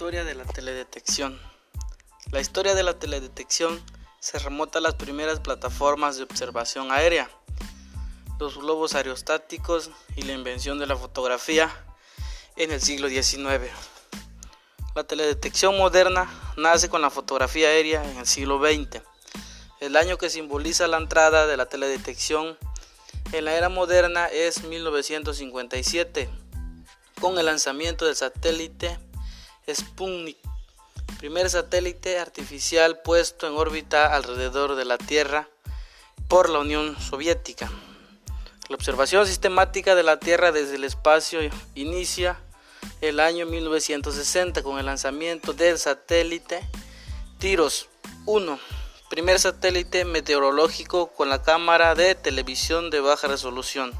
Historia de la teledetección. La historia de la teledetección se remonta a las primeras plataformas de observación aérea, los globos aerostáticos y la invención de la fotografía en el siglo XIX. La teledetección moderna nace con la fotografía aérea en el siglo XX. El año que simboliza la entrada de la teledetección en la era moderna es 1957, con el lanzamiento del satélite Sputnik, primer satélite artificial puesto en órbita alrededor de la Tierra por la Unión Soviética. La observación sistemática de la Tierra desde el espacio inicia el año 1960 con el lanzamiento del satélite Tiros 1, primer satélite meteorológico con la cámara de televisión de baja resolución,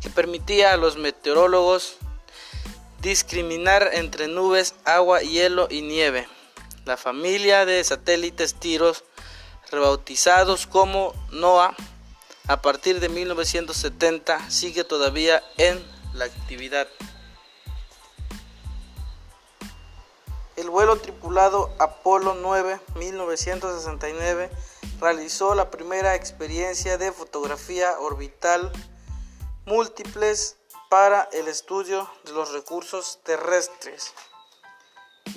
que permitía a los meteorólogos discriminar entre nubes, agua, hielo y nieve. La familia de satélites tiros, rebautizados como NOAA, a partir de 1970 sigue todavía en la actividad. El vuelo tripulado Apolo 9 1969 realizó la primera experiencia de fotografía orbital múltiples para el estudio de los recursos terrestres.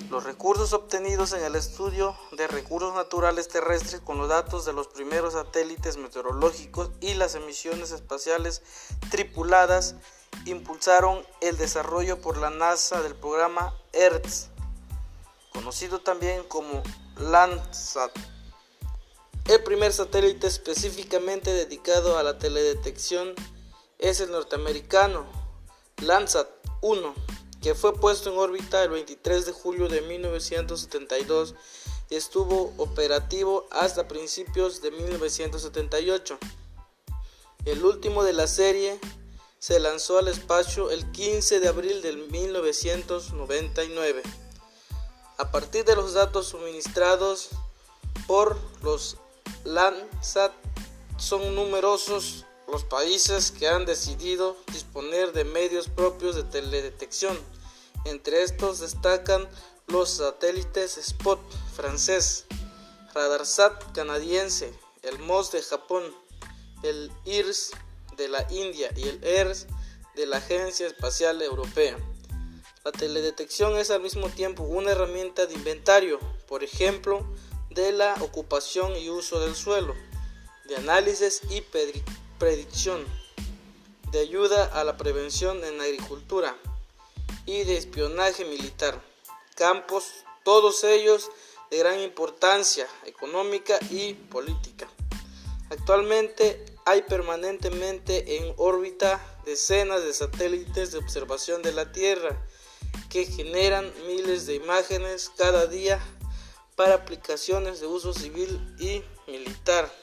Los recursos obtenidos en el estudio de recursos naturales terrestres con los datos de los primeros satélites meteorológicos y las emisiones espaciales tripuladas impulsaron el desarrollo por la NASA del programa ERTS, conocido también como Landsat. El primer satélite específicamente dedicado a la teledetección es el norteamericano Landsat 1, que fue puesto en órbita el 23 de julio de 1972 y estuvo operativo hasta principios de 1978. El último de la serie se lanzó al espacio el 15 de abril de 1999. A partir de los datos suministrados por los Landsat son numerosos los países que han decidido disponer de medios propios de teledetección. Entre estos destacan los satélites Spot francés, Radarsat canadiense, el MOS de Japón, el IRS de la India y el ERS de la Agencia Espacial Europea. La teledetección es al mismo tiempo una herramienta de inventario, por ejemplo, de la ocupación y uso del suelo, de análisis y predicción, de ayuda a la prevención en agricultura y de espionaje militar, campos, todos ellos de gran importancia económica y política. Actualmente hay permanentemente en órbita decenas de satélites de observación de la Tierra que generan miles de imágenes cada día para aplicaciones de uso civil y militar.